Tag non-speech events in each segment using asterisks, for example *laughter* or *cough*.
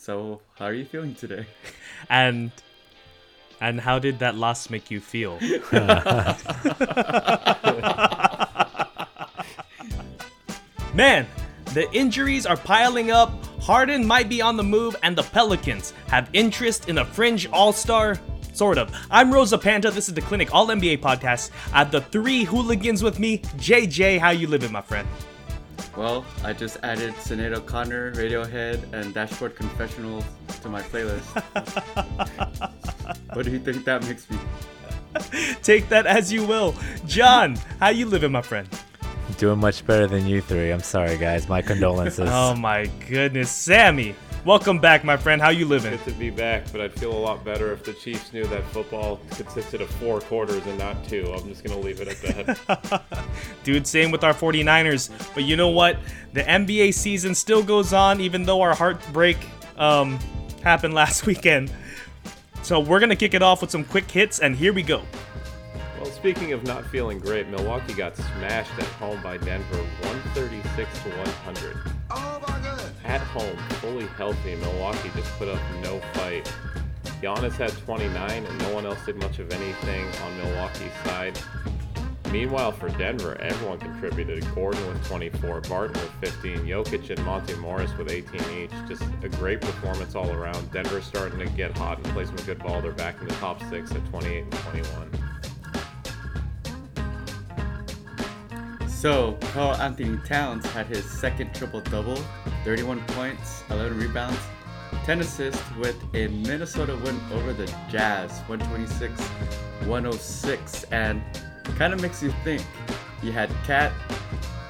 So, how are you feeling today? *laughs* And and how did that loss make you feel? *laughs* Man, the injuries are piling up. Harden might be on the move, and the Pelicans have interest in a fringe all star. Sort of. I'm Rosa Panta. This is the Clinic All NBA podcast. I have the three hooligans with me. JJ, how you living, my friend? Well, I just added Sinead O'Connor, Radiohead, and Dashboard Confessionals to my playlist. *laughs* what do you think that makes me? Take that as you will. John, how you living, my friend? Doing much better than you three. I'm sorry, guys. My condolences. *laughs* Oh my goodness, Sammy. Welcome back, my friend. How you living? Good to be back, but I'd feel a lot better if the Chiefs knew that football consisted of four quarters and not two. I'm just going to leave it at that. *laughs* Dude, same with our 49ers. But you know what? The NBA season still goes on, even though our heartbreak um, happened last *laughs* weekend. So we're going to kick it off with some quick hits, and here we go. well, speaking of not feeling great, Milwaukee got smashed at home by Denver 136 to 100. At home, fully healthy, Milwaukee just put up no fight. Giannis had 29, and no one else did much of anything on Milwaukee's side. Meanwhile, for Denver, everyone contributed. Gordon with 24, Barton with 15, Jokic and Monte Morris with 18 each. Just a great performance all around. Denver's starting to get hot and play some good ball. They're back in the top six at 28 and 21. So, Karl-Anthony Towns had his second triple double 31 points, 11 rebounds, 10 assists with a Minnesota win over the Jazz 126 106. And kind of makes you think you had Cat,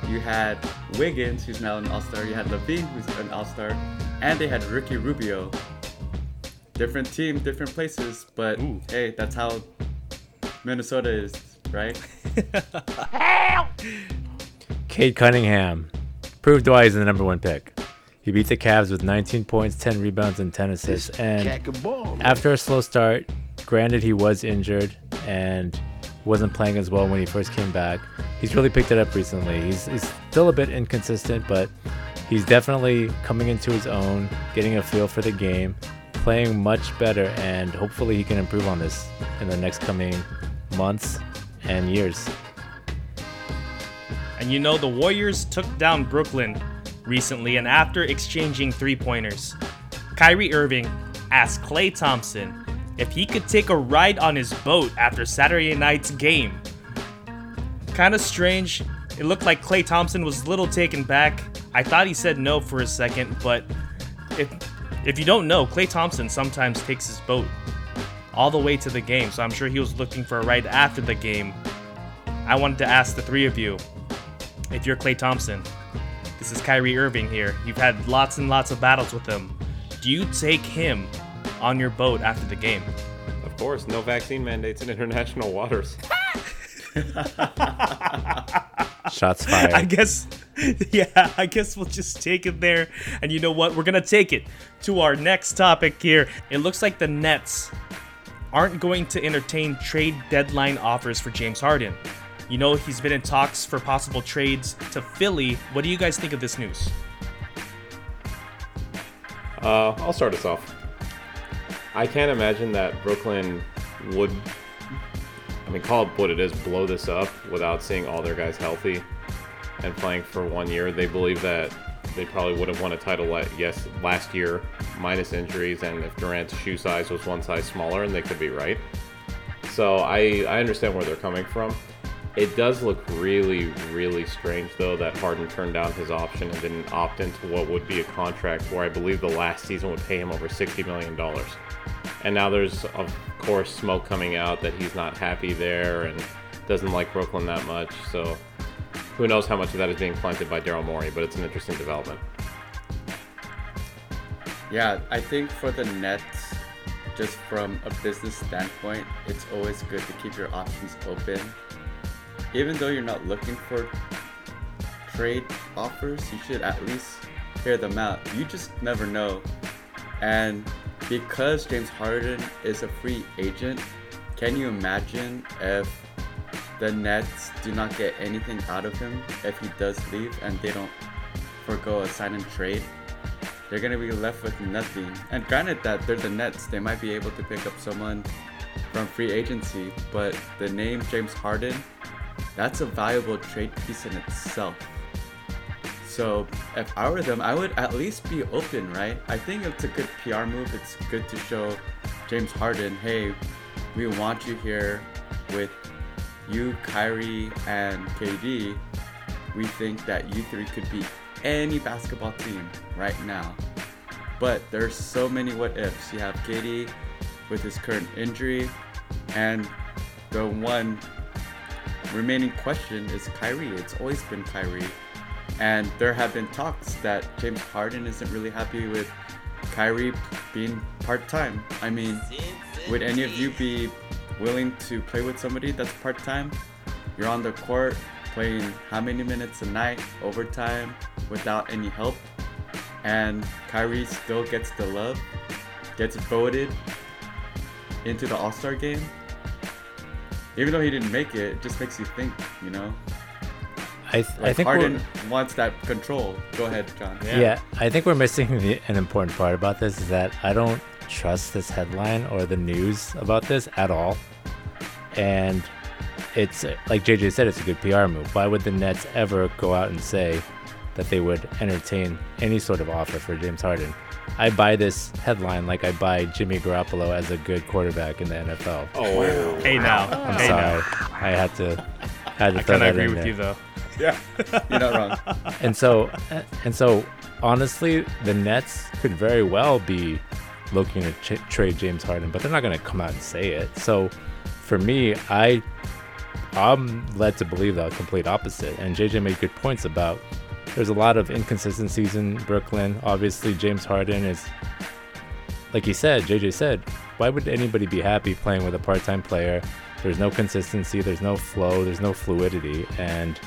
you had Wiggins, who's now an All Star, you had LaVine, who's an All Star, and they had Ricky Rubio. Different team, different places, but Ooh. hey, that's how Minnesota is, right? *laughs* Cade Cunningham proved why he's the number one pick. He beat the Cavs with 19 points, 10 rebounds, and 10 assists. And after a slow start, granted he was injured and wasn't playing as well when he first came back, he's really picked it up recently. He's, he's still a bit inconsistent, but he's definitely coming into his own, getting a feel for the game, playing much better, and hopefully he can improve on this in the next coming months and years. And you know, the Warriors took down Brooklyn recently, and after exchanging three pointers, Kyrie Irving asked Klay Thompson if he could take a ride on his boat after Saturday night's game. Kind of strange. It looked like Klay Thompson was a little taken back. I thought he said no for a second, but if if you don't know, Klay Thompson sometimes takes his boat all the way to the game, so I'm sure he was looking for a ride after the game. I wanted to ask the three of you if you're Klay Thompson, this is Kyrie Irving here. You've had lots and lots of battles with him. Do you take him on your boat after the game? Of course, no vaccine mandates in international waters. *laughs* Shots fired. I guess, *laughs* yeah, I guess we'll just take it there. And you know what? We're going to take it to our next topic here. It looks like the Nets aren't going to entertain trade deadline offers for James Harden. You know, he's been in talks for possible trades to Philly. What do you guys think of this news? Uh, I'll start us off. I can't imagine that Brooklyn would, I mean, call it what it is, blow this up without seeing all their guys healthy and playing for one year. They believe that they probably would have won a title, yes, last year, minus injuries, and if Durant's shoe size was one size smaller, and they could be right. So I, I understand where they're coming from. It does look really, really strange, though, that Harden turned down his option and didn't opt into what would be a contract where I believe the last season would pay him over $60 million. And now there's, of course, smoke coming out that he's not happy there and doesn't like Brooklyn that much. So who knows how much of that is being planted by Daryl Morey, but it's an interesting development. Yeah, I think for the Nets, just from a business standpoint, it's always good to keep your options open. Even though you're not looking for trade offers, you should at least hear them out. You just never know. And because James Harden is a free agent, can you imagine if the Nets do not get anything out of him if he does leave and they don't forego a sign and trade? they're gonna be left with nothing. And granted that they're the Nets, they might be able to pick up someone from free agency, but the name James Harden, that's a valuable trade piece in itself. So if I were them, I would at least be open, right? I think it's a good PR move. It's good to show James Harden, hey, we want you here with you, Kyrie, and KD. We think that you three could beat any basketball team right now. But there's so many what ifs. You have KD with his current injury, and the one remaining question is Kyrie. It's always been Kyrie. And there have been talks that James Harden isn't really happy with Kyrie being part time. I mean, would any of you be willing to play with somebody that's part time? You're on the court playing how many minutes a night, overtime, without any help, and Kyrie still gets the love, gets voted into the All Star game. Even though he didn't make it, it just makes you think, you know? I, th- Like I think Harden we're, wants that control. Go ahead, John. yeah. I think we're missing the, an important part about this is that I don't trust this headline or the news about this at all. And it's like JJ said, it's a good PR move. Why would the Nets ever go out and say that they would entertain any sort of offer for James Harden? I buy this headline like I buy Jimmy Garoppolo as a good quarterback in the NFL. Oh, Hey now. I'm hey sorry, now. I had to had to I throw kind of that agree in with there. you though. Yeah, *laughs* you're not wrong. and so and so honestly the nets could very well be looking to ch- trade james harden but they're not going to come out and say it so for me i i'm led to believe the complete opposite and jj made good points about there's a lot of inconsistencies in brooklyn. Obviously james harden is like he said jj said why would anybody be happy playing with a part-time player? There's no consistency there's no flow there's no fluidity. And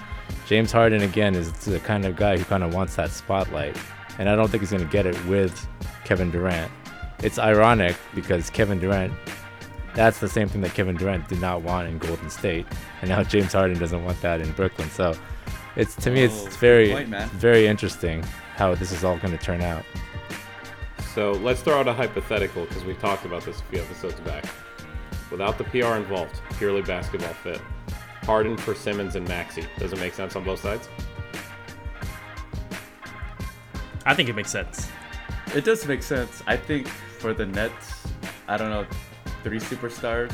James Harden again is the kind of guy who kind of wants that spotlight, and I don't think he's going to get it with Kevin Durant. It's ironic because Kevin Durant, that's the same thing that Kevin Durant did not want in Golden State, and now James Harden doesn't want that in Brooklyn. So, it's to me Oh, it's good very point, very interesting how this is all going to turn out. So let's throw out a hypothetical because we talked about this a few episodes back. Without the PR involved, purely basketball fit. Harden for Simmons and Maxey. Does it make sense on both sides? I think it makes sense. It does make sense. I think for the Nets, I don't know, three superstars,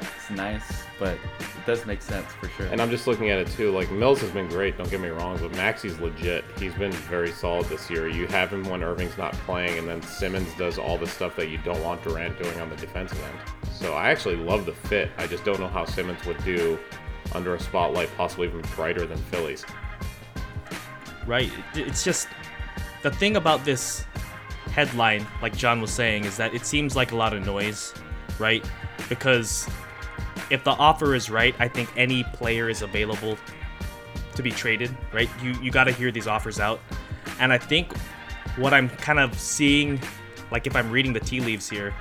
it's nice, but it does make sense for sure. And I'm just looking at it too. Like Mills has been great, don't get me wrong, but Maxey's legit. He's been very solid this year. You have him when Irving's not playing, and then Simmons does all the stuff that you don't want Durant doing on the defensive end. So I actually love the fit. I just don't know how Simmons would do under a spotlight, possibly even brighter than Phillies. right? It's just the thing about this headline, like John was saying, is that it seems like a lot of noise, right? Because if the offer is right, I think any player is available to be traded, right? You you got to hear these offers out, and I think what I'm kind of seeing, like if I'm reading the tea leaves here,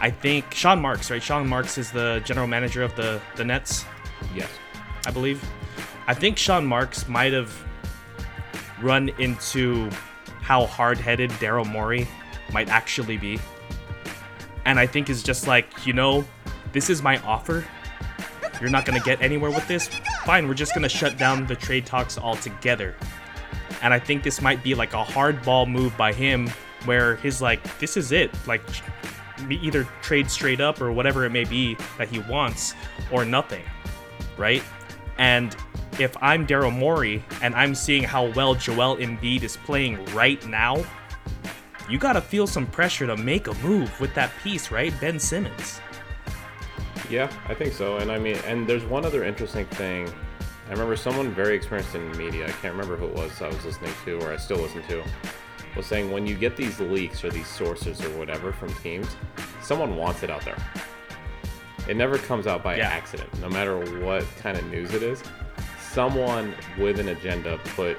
I think Sean Marks, right? Sean Marks is the general manager of the the Nets. Yes. I believe. I think Sean Marks might have run into how hard-headed Daryl Morey might actually be, and I think is just like, you know, this is my offer. You're not gonna get anywhere with this. Fine, we're just gonna shut down the trade talks altogether. And I think this might be like a hardball move by him, where he's like, this is it. Like, either trade straight up or whatever it may be that he wants, or nothing right? And if I'm Daryl Morey and I'm seeing how well Joel Embiid is playing right now, you gotta feel some pressure to make a move with that piece, right? Ben Simmons. Yeah, I think so. And I mean, and there's one other interesting thing. I remember someone very experienced in media, I can't remember who it was I was listening to or I still listen to, was saying when you get these leaks or these sources or whatever from teams, someone wants it out there. It never comes out by Yeah. accident, no matter what kind of news it is. Someone with an agenda put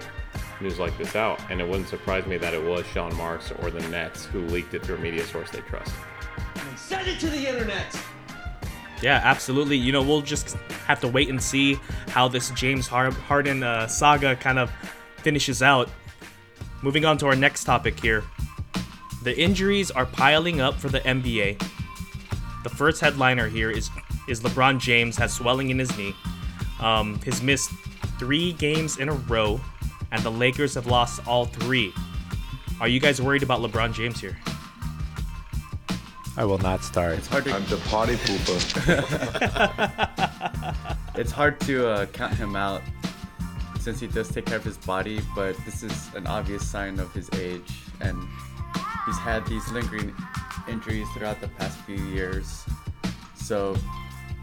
news like this out, and it wouldn't surprise me that it was Sean Marks or the Nets who leaked it through a media source they trust. Send it to the internet. Yeah, absolutely. You know, we'll just have to wait and see how this James Harden uh, saga kind of finishes out. Moving on to our next topic here. The injuries are piling up for the NBA. The first headliner here is is LeBron James has swelling in his knee. Um, he's missed three games in a row, and the Lakers have lost all three. Are you guys worried about LeBron James here? I will not start. It's hard to I'm the party pooper. *laughs* it's hard to uh, count him out since he does take care of his body, but this is an obvious sign of his age, and he's had these lingering injuries throughout the past few years. So,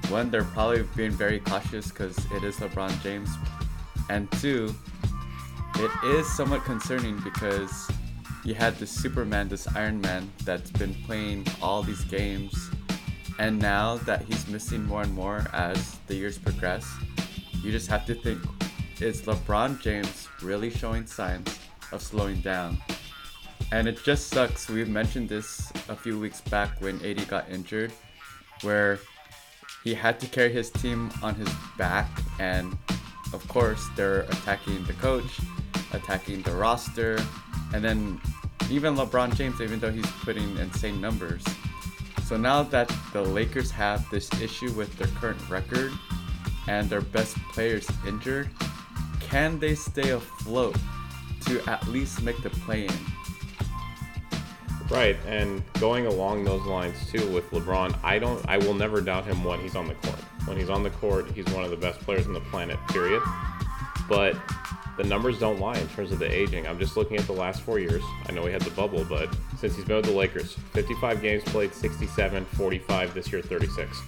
one, they're probably being very cautious because it is LeBron James, and two, it is somewhat concerning because you had this Superman, this Iron Man that's been playing all these games, and now that he's missing more and more as the years progress, you just have to think is LeBron James really showing signs of slowing down? And it just sucks. We've mentioned this a few weeks back when AD got injured, where he had to carry his team on his back, and of course, they're attacking the coach, attacking the roster, and then even LeBron James, even though he's putting insane numbers. So now that the Lakers have this issue with their current record and their best players injured, can they stay afloat to at least make the play in? Right, and going along those lines too with LeBron, I don't, I will never doubt him when he's on the court. When he's on the court, he's one of the best players on the planet. Period. But the numbers don't lie in terms of the aging. I'm just looking at the last four years. I know he had the bubble, but since he's been with the Lakers, 55 games played, 67, 45 this year, 36.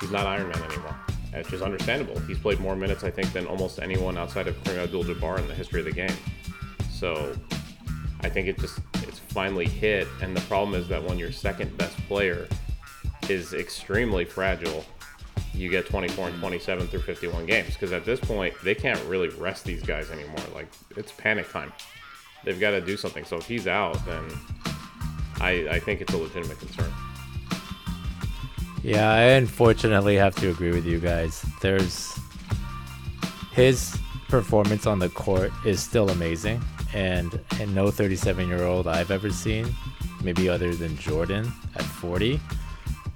He's not Iron Man anymore. It's just understandable. He's played more minutes, I think, than almost anyone outside of Kareem Abdul-Jabbar in the history of the game. So I think it just it's finally hit, and the problem is that when your second best player is extremely fragile, you get 24 and 27 through 51 games. Because at this point, they can't really rest these guys anymore. Like it's panic time. They've got to do something. So if he's out, then I I think it's a legitimate concern. Yeah, I unfortunately have to agree with you guys. There's his performance on the court is still amazing, and and no 37 year old I've ever seen, maybe other than Jordan at 40,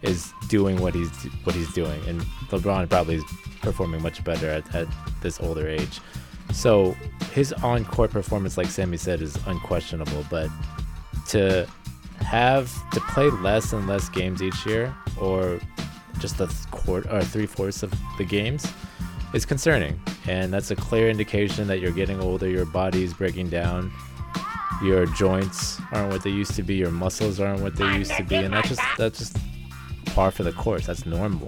is doing what he's what he's doing, and LeBron probably is performing much better at, at this older age. So his on court performance, like Sammy said, is unquestionable, but to have to play less and less games each year, or just a quarter or three fourths of the games, is concerning. And that's a clear indication that you're getting older, your body's breaking down, your joints aren't what they used to be, your muscles aren't what they used to be, and that's just that's just par for the course. That's normal.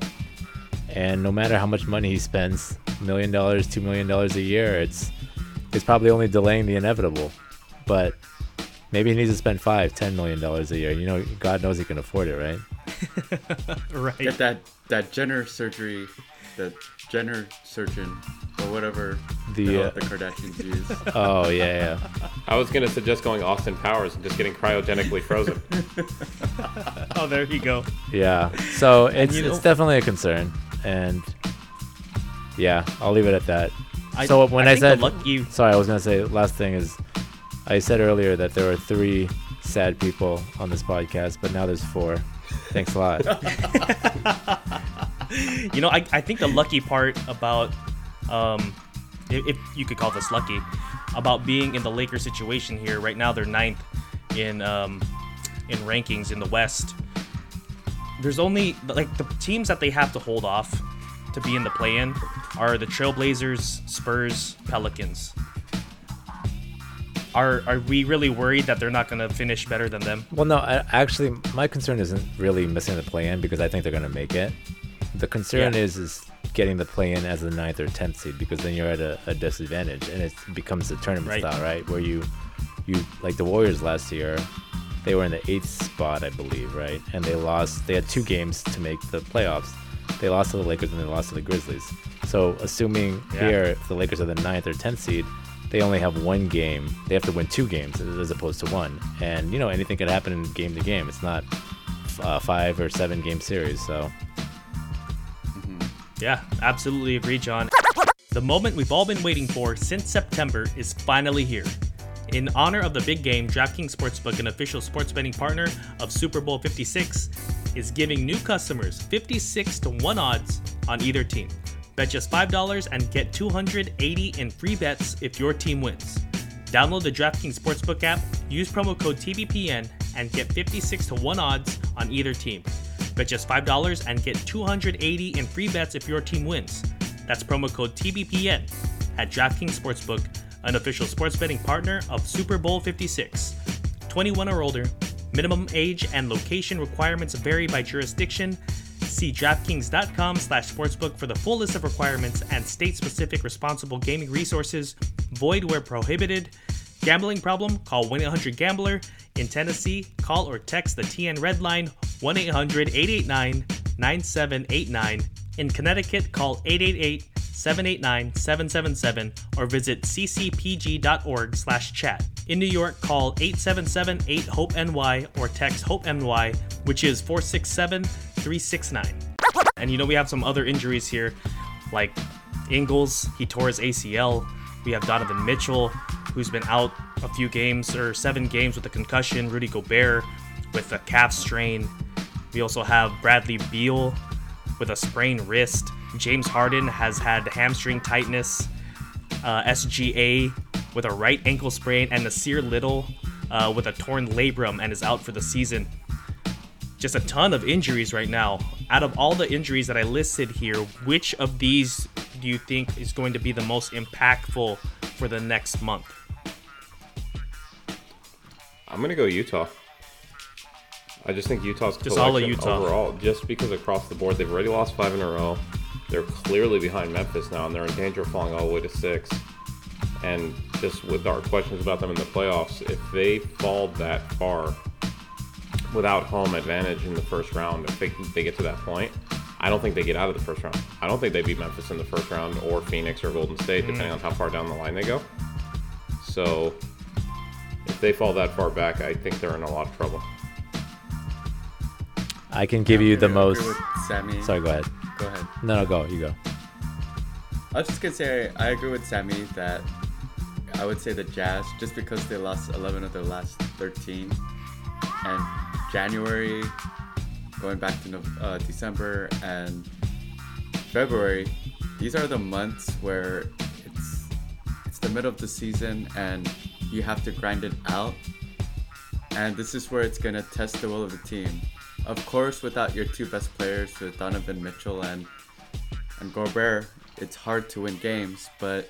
And no matter how much money he spends, million dollars, two million dollars a year, it's it's probably only delaying the inevitable. But maybe he needs to spend five, ten million dollars a year. You know, God knows he can afford it, right? *laughs* Right. Get that that Jenner surgery, the Jenner surgeon, or whatever The, the, uh, the Kardashians use. *laughs* Oh yeah, yeah. I was gonna suggest going Austin Powers and just getting cryogenically frozen. *laughs* Oh, there you go. Yeah. So it's you know- it's definitely a concern, and yeah, I'll leave it at that. I- so when I I, think the said, lucky- sorry, I was gonna say last thing is, I said earlier that there were three sad people on this podcast, but now there's four. Thanks a lot. *laughs* *laughs* You know, I, I think the lucky part about, um, if, if you could call this lucky, about being in the Lakers situation here. Right now, they're ninth in um, in rankings in the West. There's only like the teams that they have to hold off to be in the play-in are the Trailblazers, Spurs, Pelicans. Are are we really worried that they're not going to finish better than them? Well, no, I, actually, my concern isn't really missing the play-in because I think they're gonna make it. The concern Yeah. is is getting the play-in as the ninth or tenth seed because then you're at a, a disadvantage and it becomes a tournament Right. style, right? Where you, you like the Warriors last year, they were in the eighth spot, I believe, right? And they lost. They had two games to make the playoffs. They lost to the Lakers and they lost to the Grizzlies. So assuming Yeah. here, if the Lakers are the ninth or tenth seed, they only have one game. They have to win two games as opposed to one. And you know anything could happen in game to game. It's not uh, five or seven game series. So Yeah, absolutely agree, John. The moment we've all been waiting for since September is finally here. In honor of the big game, DraftKings Sportsbook, an official sports betting partner of Super Bowl 56, is giving new customers 56 to 1 odds on either team. Bet just $5 and get 280 in free bets if your team wins. Download the DraftKings Sportsbook app, use promo code TBPN, and get 56 to 1 odds on either team. Bet just $5 and get 280 in free bets if your team wins. That's promo code TBPN at DraftKings Sportsbook, an official sports betting partner of Super Bowl 56. 21 or older. Minimum age and location requirements vary by jurisdiction. See DraftKings.com slash sportsbook for the full list of requirements and state-specific responsible gaming resources. Void where prohibited. Gambling problem? Call 1-800-GAMBLER. In Tennessee, call or text the TN Red Line 1-800-889-9789. In Connecticut, call 888 789-777 or visit ccpg.org slash chat. In New York, call 877-8-HOPE-NY or text HOPE-NY, which is 467-369. And you know, we have some other injuries here, like Ingles, he tore his ACL. We have Donovan Mitchell, who's been out a few games or seven games with a concussion. Rudy Gobert with a calf strain. We also have Bradley Beal with a sprained wrist. James Harden has had hamstring tightness, uh, SGA with a right ankle sprain, and Nassir Little uh, with a torn labrum and is out for the season. Just a ton of injuries right now. Out of all the injuries that I listed here, which of these do you think is going to be the most impactful for the next month? I'm gonna go Utah. I just think Utah's Just all of Utah. overall, just because across the board they've already lost five in a row. They're clearly behind Memphis now, and they're in danger of falling all the way to six. And just with our questions about them in the playoffs, if they fall that far without home advantage in the first round, if they, they get to that point, I don't think they get out of the first round. I don't think they beat Memphis in the first round or Phoenix or Golden State, mm. depending on how far down the line they go. So if they fall that far back, I think they're in a lot of trouble. I can give you the most. Sammy. Sorry, go ahead. Go ahead. No, no, go. You go. I was just gonna say I agree with Sammy that I would say the Jazz just because they lost 11 of their last 13, and January, going back to uh, December and February, these are the months where it's it's the middle of the season and you have to grind it out, and this is where it's gonna test the will of the team. Of course, without your two best players, with Donovan Mitchell and and Gobert, it's hard to win games, but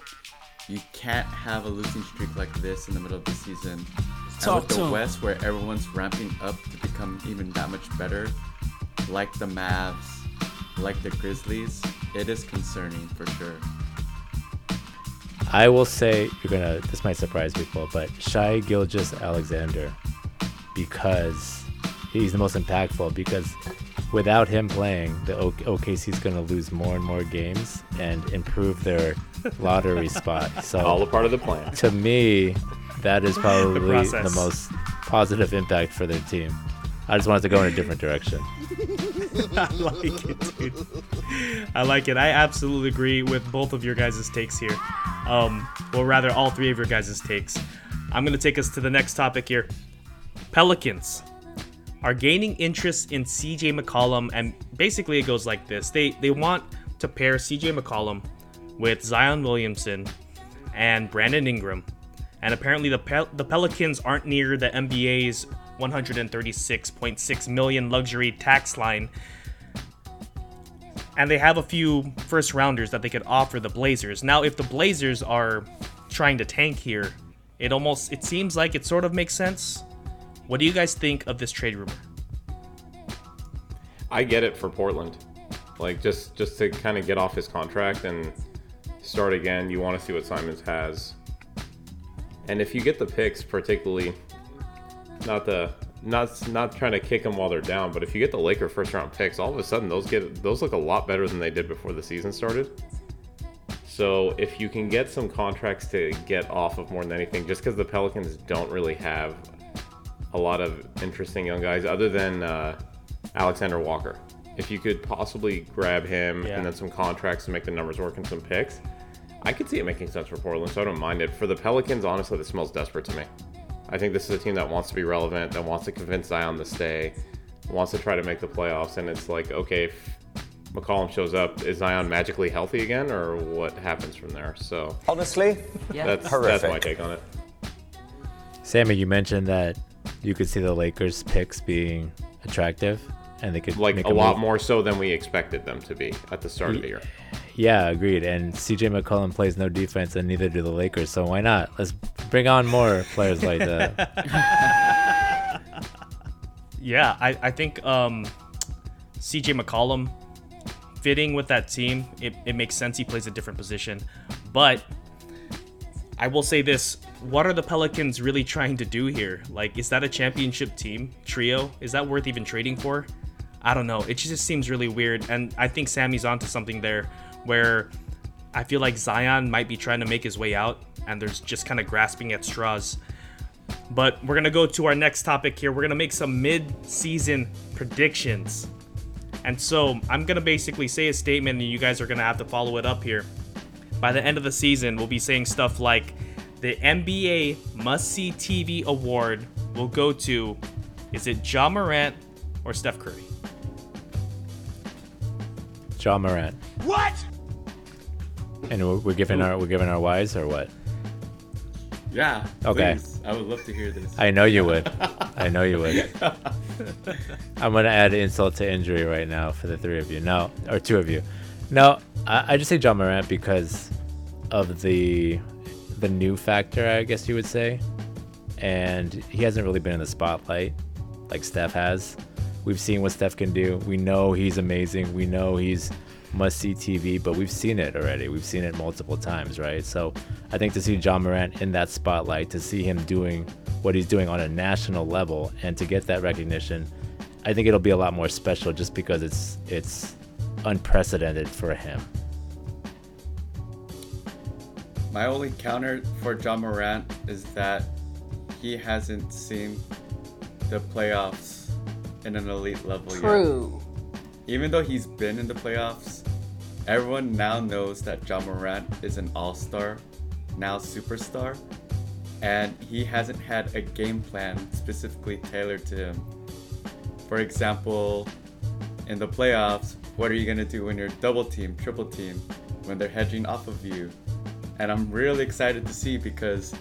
you can't have a losing streak like this in the middle of the season. and with the West, where everyone's ramping up to become even that much better, like the Mavs, like the Grizzlies, it is concerning for sure. I will say you're gonna. This might surprise people, but Shai Gilgeous-Alexander, because he's the most impactful. Because without him playing, the o- OKC is gonna lose more and more games and improve their *laughs* lottery spot. So All a part of the plan. to me, that is probably the, process. most positive impact for their team. I just wanted to go in a different direction. *laughs* *laughs* I like it, dude. I like it. I absolutely agree with both of your guys' takes here. Um, well, rather, all three of your guys' takes. I'm going to take us to the next topic here. Pelicans are gaining interest in CJ McCollum, and basically it goes like this: they they want to pair CJ McCollum with Zion Williamson and Brandon Ingram, and apparently the Pel- the Pelicans aren't near the NBA's 136.6 million luxury tax line, and they have a few first rounders that they could offer the Blazers. Now, if the Blazers are trying to tank here, it almost it seems like it sort of makes sense. What do you guys think of this trade rumor? I get it for Portland. Like just just to kind of get off his contract and start again. You want to see what Simons has. And if you get the picks, particularly not the not not trying to kick them while they're down, but if you get the Laker first round picks, all of a sudden those get those look a lot better than they did before the season started. So if you can get some contracts to get off of more than anything, just because the Pelicans don't really have a lot of interesting young guys other than uh, Alexander Walker. If you could possibly grab him Yeah. and then some contracts to make the numbers work and some picks, I could see it making sense for Portland, so I don't mind it. For the Pelicans, honestly, this smells desperate to me. I think this is a team that wants to be relevant, that wants to convince Zion to stay, wants to try to make the playoffs, and it's like, okay, if McCollum shows up, is Zion magically healthy again, or what happens from there? So Honestly, Yeah. that's that's my take on it. Sammy, you mentioned that you could see the Lakers picks being attractive, and they could Like make a lot move. more so than we expected them to be at the start of the year. Yeah, agreed. And CJ McCollum plays no defense, and neither do the Lakers. So why not? Let's bring on more players like that. *laughs* Yeah, I, I think um, CJ McCollum fitting with that team, it, it makes sense. He plays a different position. But I will say this what are the Pelicans really trying to do here? Like, is that a championship team trio? Is that worth even trading for? I don't know. It just seems really weird. And I think Sammy's onto something there where I feel like Zion might be trying to make his way out and there's just kind of grasping at straws. But we're going to go to our next topic here. We're going to make some mid season predictions. And so I'm going to basically say a statement and you guys are going to have to follow it up here. By the end of the season, we'll be saying stuff like the NBA Must See TV Award will go to is it Ja Morant or Steph Curry? Ja Morant. What? And we're, we're giving our we're giving our whys or what? Yeah. Okay. please. I would love to hear this. I know you would. I know you would. *laughs* I'm gonna add insult to injury right now for the three of you. No, or two of you. No, I, I just say Ja Morant because of the the new factor, I guess you would say, and he hasn't really been in the spotlight like Steph has. We've seen what Steph can do. We know he's amazing. We know he's must see TV, but we've seen it already. We've seen it multiple times, right? So I think to see Ja Morant in that spotlight, to see him doing what he's doing on a national level, and to get that recognition, I think it'll be a lot more special just because it's it's unprecedented for him. My only counter for Ja Morant is that he hasn't seen the playoffs in an elite level yet. True. Even though he's been in the playoffs, everyone now knows that Ja Morant is an all-star, now superstar, and he hasn't had a game plan specifically tailored to him. For example, in the playoffs, what are you gonna do when you're double team, triple team, when they're hedging off of you? And I'm really excited to see because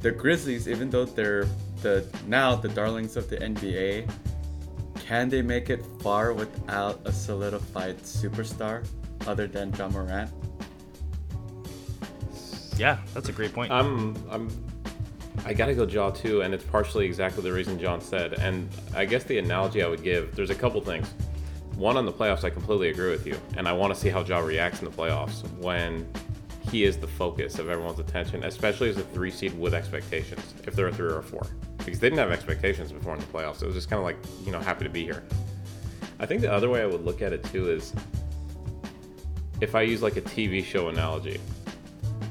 the Grizzlies, even though they're the now the darlings of the NBA, can they make it far without a solidified superstar other than Ja Morant? Yeah, that's a great point. I'm I'm I gotta go Ja too, and it's partially exactly the reason John said. And I guess the analogy I would give, there's a couple things. One on the playoffs, I completely agree with you, and I want to see how Ja reacts in the playoffs when he is the focus of everyone's attention, especially as a three seed with expectations, if they're a three or a four, because they didn't have expectations before in the playoffs. It was just kind of like you know happy to be here. I think the other way I would look at it too is if I use like a TV show analogy.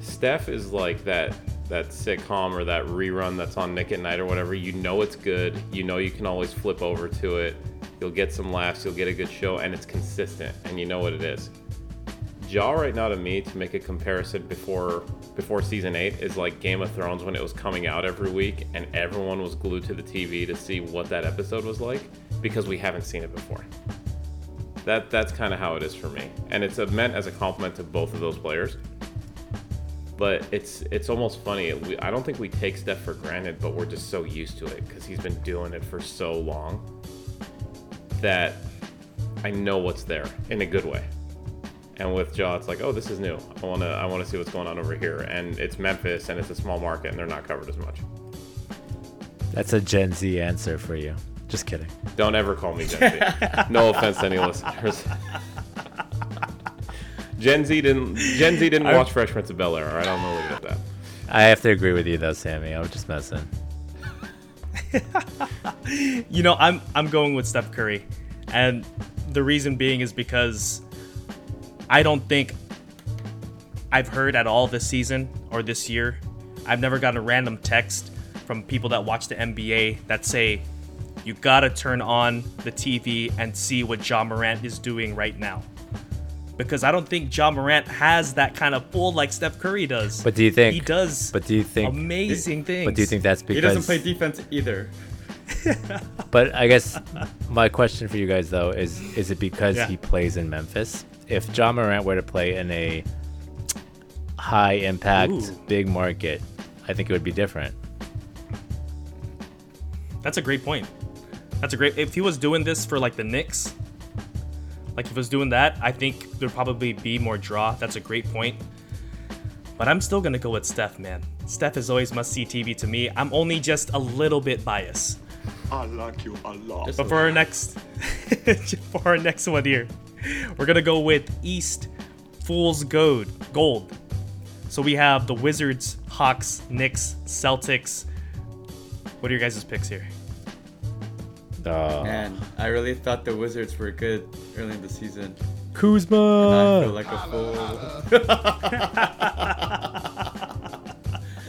Steph is like that that sitcom or that rerun that's on Nick at Night or whatever. You know it's good. You know you can always flip over to it. You'll get some laughs. You'll get a good show, and it's consistent, and you know what it is. Ja right now to me to make a comparison before before season eight is like Game of Thrones when it was coming out every week and everyone was glued to the TV to see what that episode was like because we haven't seen it before. That that's kind of how it is for me, and it's meant as a compliment to both of those players but it's it's almost funny. We, I don't think we take Steph for granted, but we're just so used to it because he's been doing it for so long that I know what's there in a good way. And with Ja, it's like, oh, this is new. I wanna I wanna see what's going on over here. And it's Memphis, and it's a small market, and they're not covered as much. That's a Gen Z answer for you. Just kidding. Don't ever call me Gen Z. no offense to any listeners. Gen Z didn't Gen Z didn't watch Fresh Prince of Bel Air. All right, I'm gonna leave it at that. I have to agree with you though, Sammy. I was just messing. *laughs* You know, I'm I'm going with Steph Curry, and the reason being is because I don't think I've heard at all this season or this year. I've never gotten a random text from people that watch the NBA that say you gotta turn on the TV and see what Ja Morant is doing right now. because I don't think Ja Morant has that kind of pull like Steph Curry does. But do you think he does? But do you think? amazing things. But do you think that's because He doesn't play defense either. *laughs* But I guess my question for you guys though is: Is it because Yeah. he plays in Memphis? If Ja Morant were to play in a high impact, Ooh. big market, I think it would be different. That's a great point. That's a great. If he was doing this for like the Knicks, like if he was doing that, I think there'd probably be more draw. That's a great point. But I'm still gonna go with Steph, man. Steph is always must see TV to me. I'm only just a little bit biased. I like you a lot. But for our next, *laughs* for our next one here, we're gonna go with East Fool's Gold. Gold. So we have the Wizards, Hawks, Knicks, Celtics. What are your guys' picks here? Uh, Man, I really thought the Wizards were good early in the season. Now I Kuzma. feel like a fool.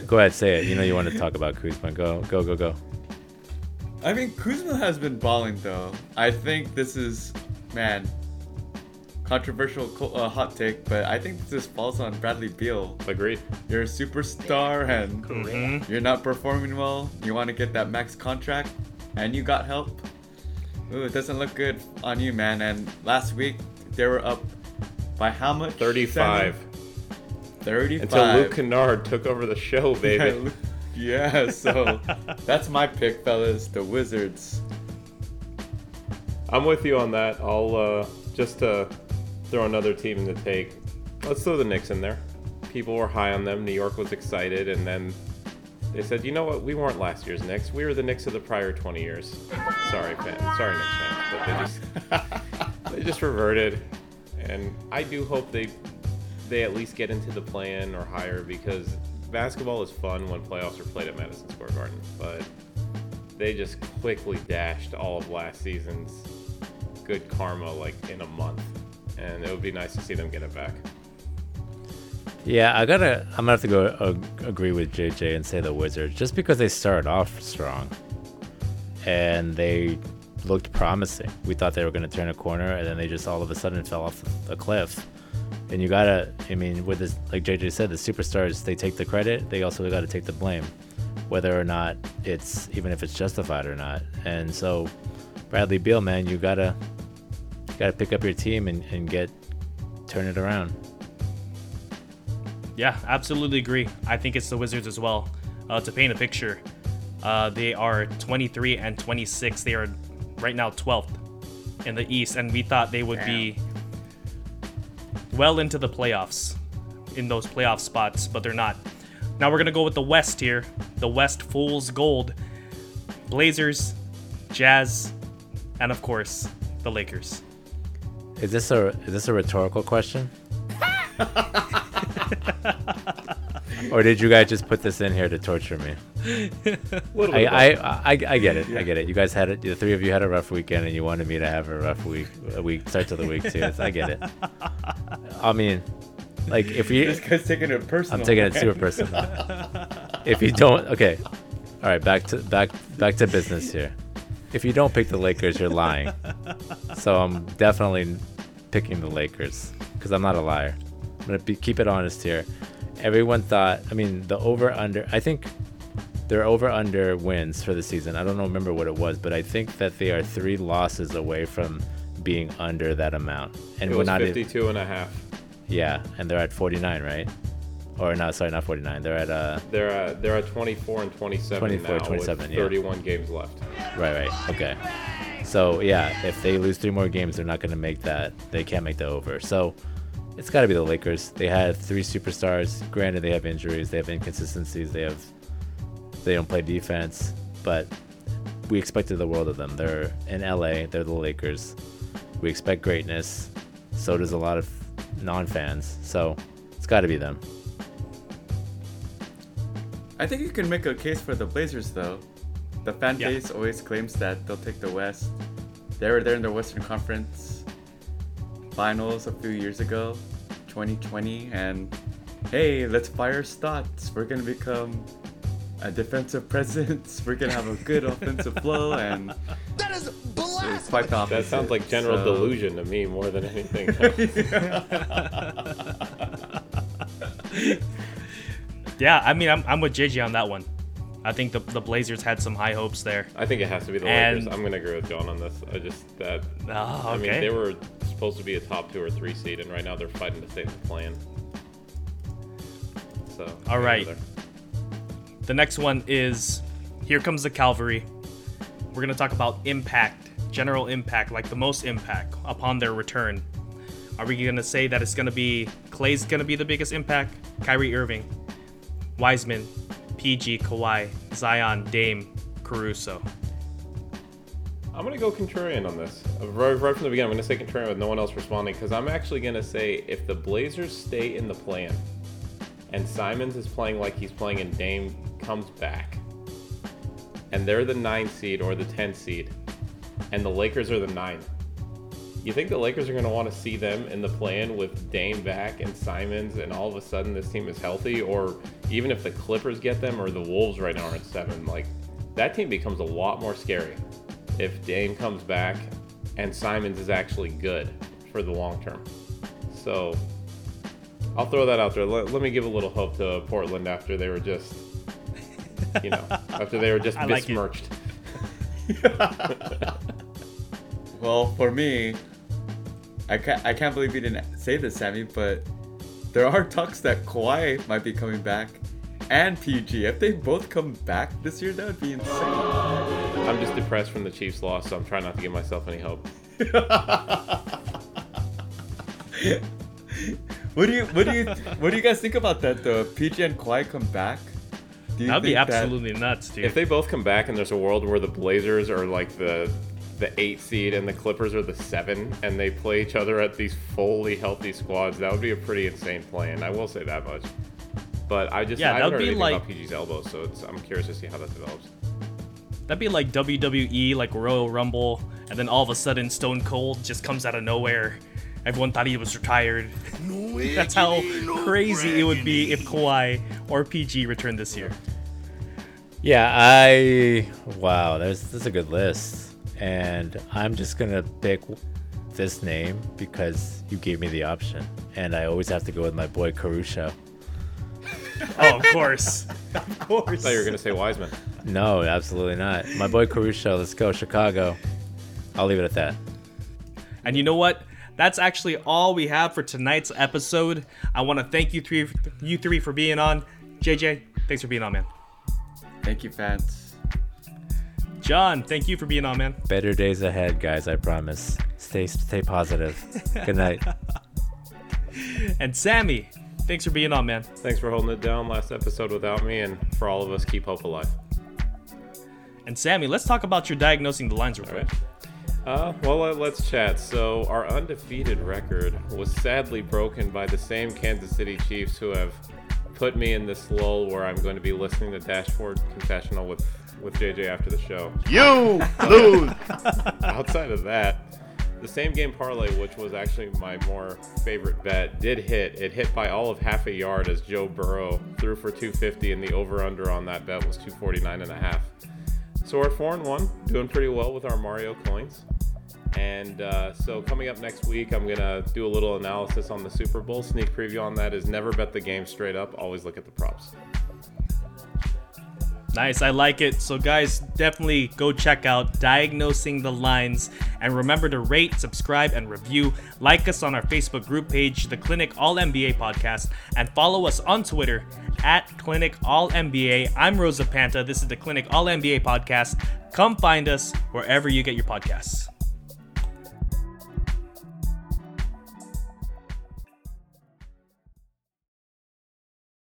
Go ahead, say it. You know you want to talk about Kuzma. Go, go, go, go. I mean, Kuzma has been balling though. I think this is, man, controversial uh, hot take, but I think this falls on Bradley Beal. Agreed. You're a superstar and Mhm. you're not performing well. You want to get that max contract, and you got help. Ooh, it doesn't look good on you, man. And last week they were up by how much? 35. Seven? 35. Until Luke Kennard took over the show, *laughs* baby. Luke- yeah, so *laughs* that's my pick, fellas. The Wizards. I'm with you on that. I'll uh, just uh, throw another team in the take. Let's throw the Knicks in there. People were high on them. New York was excited, and then they said, "You know what? We weren't last year's Knicks. We were the Knicks of the prior 20 years." Sorry, fans. Sorry, Knicks fans, but they just *laughs* they just reverted. And I do hope they they at least get into the play-in or higher because basketball is fun when playoffs are played at Madison Square Garden, but they just quickly dashed all of last season's good karma like in a month, and it would be nice to see them get it back. Yeah, I gotta. I'm gonna have to go uh, agree with JJ and say the Wizards, just because they started off strong, and they looked promising. We thought they were gonna turn a corner, and then they just all of a sudden fell off a cliff. And you gotta. I mean, with this, like JJ said, the superstars they take the credit. They also gotta take the blame, whether or not it's even if it's justified or not. And so, Bradley Beal, man, you gotta gotta pick up your team and, and get turn it around. Yeah, absolutely agree. I think it's the Wizards as well. Uh, to paint a picture, uh, they are 23 and 26. They are right now 12th in the East, and we thought they would be well into the playoffs in those playoff spots, but they're not. Now we're gonna go with the West here. The West Fool's Gold, Blazers, Jazz, and of course the Lakers. Is this a is this a rhetorical question? *laughs* or did you guys just put this in here to torture me? I I. I, I get it. I get it. You guys had it. The three of you had a rough weekend, and you wanted me to have a rough week. A week start to the week too. I get it. *laughs* I mean, like if you, This guy's taking it personal. I'm taking it super personal. if you don't, okay. All right, back to back back to business here. If you don't pick the Lakers, you're lying. So I'm definitely picking the Lakers because I'm not a liar. I'm gonna be, keep it honest here. Everyone thought. I mean, the over under. I think their over under wins for the season. I don't know, remember what it was, but I think that they are three losses away from being under that amount. And It we're was not. e- 52 and a half. Yeah, and they're at 49, right? Or no, sorry, not 49. They're at uh They're at, they're at 24 and 27 24, now 27, with yeah. 31 games left. right, right. Okay. So yeah, if they lose three more games, they're not going to make that. They can't make the over. So it's got to be the Lakers. They had three superstars. Granted, they have injuries. They have inconsistencies. They have they don't play defense, but we expected the world of them. They're in LA. They're the Lakers. We expect greatness. So does a lot of non-fans. So it's got to be them. I think you can make a case for the Blazers though. The fan Yeah. base always claims that they'll take the West. They were there in the Western Conference Finals a few years ago, 2020, and hey, let's fire Stotts. We're gonna become a defensive *laughs* presence. We're gonna have a good offensive flow, and That is It was blasphemy. quite the That sounds like general So- delusion to me more than anything. *laughs* *laughs* Yeah, I mean, I'm, I'm with JJ on that one. I think the, the Blazers had some high hopes there. I think it has to be the And- Lakers. I'm gonna agree with John on this. I just that. Oh, I mean, they were supposed to be a top two or three seed, and right now they're fighting to stay in the plan. So. All right. The next one is Here Comes the Calvary. We're going to talk about impact, general impact, like the most impact upon their return. Are we going to say that it's going to be Klay's going to be the biggest impact? Kyrie Irving, Wiseman, PG, Kawhi, Zion, Dame, Caruso. I'm gonna go contrarian on this. Uh, Right, right from the beginning, I'm gonna say contrarian with no one else responding because I'm actually gonna say if the Blazers stay in the play-in and Simons is playing like he's playing and Dame comes back and they're the nine seed or the 10 seed and the Lakers are the nine, you think the Lakers are gonna want to see them in the play-in with Dame back and Simons and all of a sudden this team is healthy or even if the Clippers get them or the Wolves right now are at seven, like that team becomes a lot more scary if Dame comes back and Simons is actually good for the long term. So I'll throw that out there. Let, let me give a little hope to Portland after they were just, you know, *laughs* after they were just I like besmirched. *laughs* *laughs* Well, for me, I can't, I can't believe you didn't say this, Sammy, but there are talks that Kawhi might be coming back and PG. If they both come back this year, that would be insane. I'm just depressed from the Chiefs' loss, so I'm trying not to give myself any hope. *laughs* What do you what do you what do you guys think about that though? PG and Kawhi come back, do you That'd be think that- absolutely nuts, dude. If they both come back and there's a world where the Blazers are like the the eight seed and the Clippers are the seven, and they play each other at these fully healthy squads, that would be a pretty insane play-in. I will say that much. But I just Yeah, I that haven't would heard be anything like- about PG's elbow, so it's, I'm curious to see how that develops. That'd be like WWE, like Royal Rumble, and then all of a sudden Stone Cold just comes out of nowhere. Everyone thought he was retired. *laughs* That's how crazy it would be if Kawhi or PG returned this year. Yeah, I wow, that's this is a good list, and I'm just gonna pick this name because you gave me the option, and I always have to go with my boy Caruso. *laughs* Oh, of course. *laughs* of course. I thought you were gonna say Wiseman. No, absolutely not. My boy Caruso. Let's go Chicago. I'll leave it at that. And you know what? That's actually all we have for tonight's episode. I want to thank you three, you three for being on. JJ, thanks for being on, man. Thank you, fans. John, thank you for being on, man. Better days ahead, guys. I promise. Stay stay positive. Good night. *laughs* And Sammy, thanks for being on, man. Thanks for holding it down last episode without me, and for all of us, keep hope alive. And Sammy, let's talk about your diagnosing the lines real All quick. right. Uh, well, uh, let's chat. So, our undefeated record was sadly broken by the same Kansas City Chiefs who have put me in this lull where I'm going to be listening to Dashboard Confessional with, with JJ after the show. You *laughs* lose. *laughs* Outside of that, the same game parlay, which was actually my more favorite bet, did hit. It hit by all of half a yard as Joe Burrow threw for 250, and the over/under on that bet was 249 and a half. So we're four and one, doing pretty well with our Mario coins. And uh, so coming up next week, I'm gonna do a little analysis on the Super Bowl. Sneak preview on that is never bet the game straight up. Always look at the props. Nice, I like it. So, guys, definitely go check out Diagnosing the Lines. And remember to rate, subscribe, and review. Like us on our Facebook group page, The Clinic All NBA Podcast, and follow us on Twitter at Clinic All NBA. I'm Rosa Panta. This is the Clinic All NBA Podcast. Come find us wherever you get your podcasts.